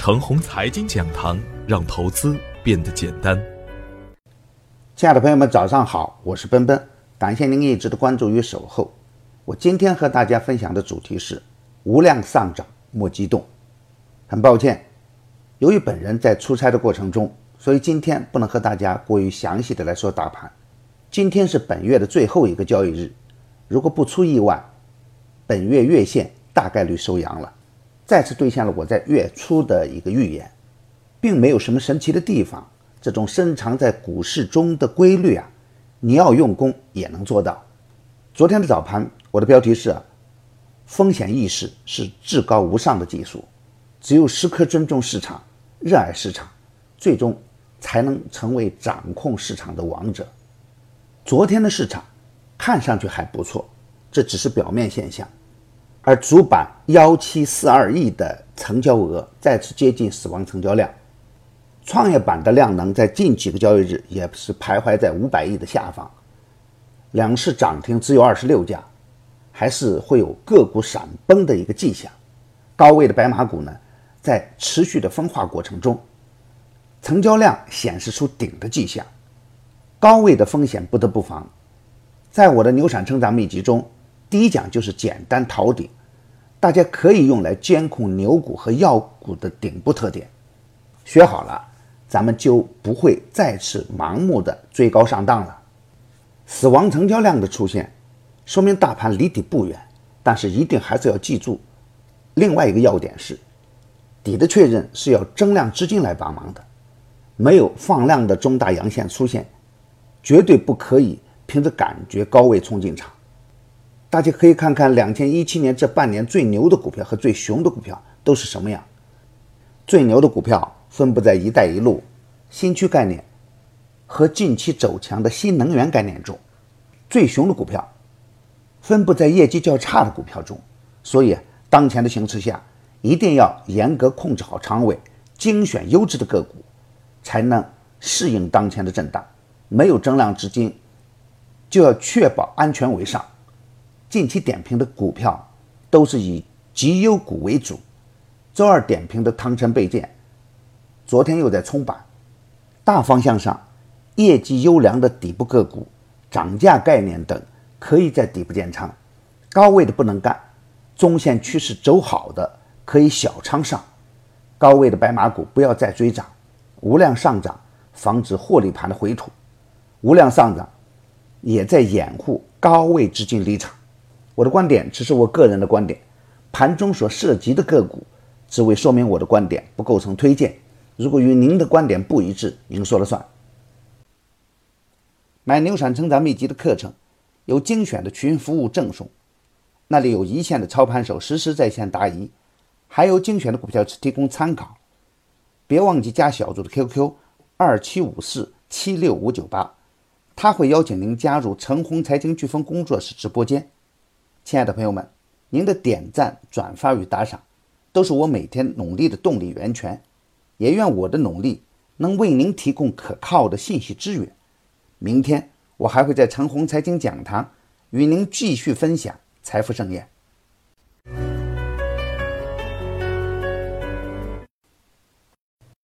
程红财经讲堂，让投资变得简单。亲爱的朋友们，早上好，我是奔奔，感谢您一直的关注与守候。我今天和大家分享的主题是无量上涨莫激动。很抱歉，由于本人在出差的过程中，所以今天不能和大家过于详细的来说大盘。今天是本月的最后一个交易日，如果不出意外，本月月线大概率收阳了。再次兑现了我在月初的一个预言，并没有什么神奇的地方。这种深藏在股市中的规律啊，你要用功也能做到。昨天的早盘，我的标题是“风险意识是至高无上的技术”，只有时刻尊重市场、热爱市场，最终才能成为掌控市场的王者。昨天的市场看上去还不错，这只是表面现象。而主板幺七四二亿的成交额再次接近死亡成交量，创业板的量能在近几个交易日也是徘徊在五百亿的下方，两市涨停只有二十六家，还是会有个股闪崩的一个迹象。高位的白马股呢，在持续的分化过程中，成交量显示出顶的迹象，高位的风险不得不防。在我的牛产成长秘籍中。第一讲就是简单逃顶，大家可以用来监控牛股和药股的顶部特点。学好了，咱们就不会再次盲目的追高上当了。死亡成交量的出现，说明大盘离底不远，但是一定还是要记住，另外一个要点是，底的确认是要增量资金来帮忙的，没有放量的中大阳线出现，绝对不可以凭着感觉高位冲进场。大家可以看看两千一七年这半年最牛的股票和最熊的股票都是什么样。最牛的股票分布在“一带一路”、新区概念和近期走强的新能源概念中；最熊的股票分布在业绩较差的股票中。所以，当前的形势下，一定要严格控制好仓位，精选优质的个股，才能适应当前的震荡。没有增量资金，就要确保安全为上。近期点评的股票都是以绩优股为主。周二点评的汤臣倍健，昨天又在冲板。大方向上，业绩优良的底部个股、涨价概念等可以在底部建仓，高位的不能干。中线趋势走好的可以小仓上，高位的白马股不要再追涨。无量上涨，防止获利盘的回吐。无量上涨也在掩护高位资金离场。我的观点只是我个人的观点，盘中所涉及的个股只为说明我的观点，不构成推荐。如果与您的观点不一致，您说了算。买牛产成长秘籍的课程，有精选的群服务赠送，那里有一线的操盘手实时在线答疑，还有精选的股票提供参考。别忘记加小组的 QQ 二七五四七六五九八，他会邀请您加入陈红财经飓风工作室直播间。亲爱的朋友们，您的点赞、转发与打赏，都是我每天努力的动力源泉。也愿我的努力能为您提供可靠的信息资源。明天我还会在陈红财经讲堂与您继续分享财富盛宴。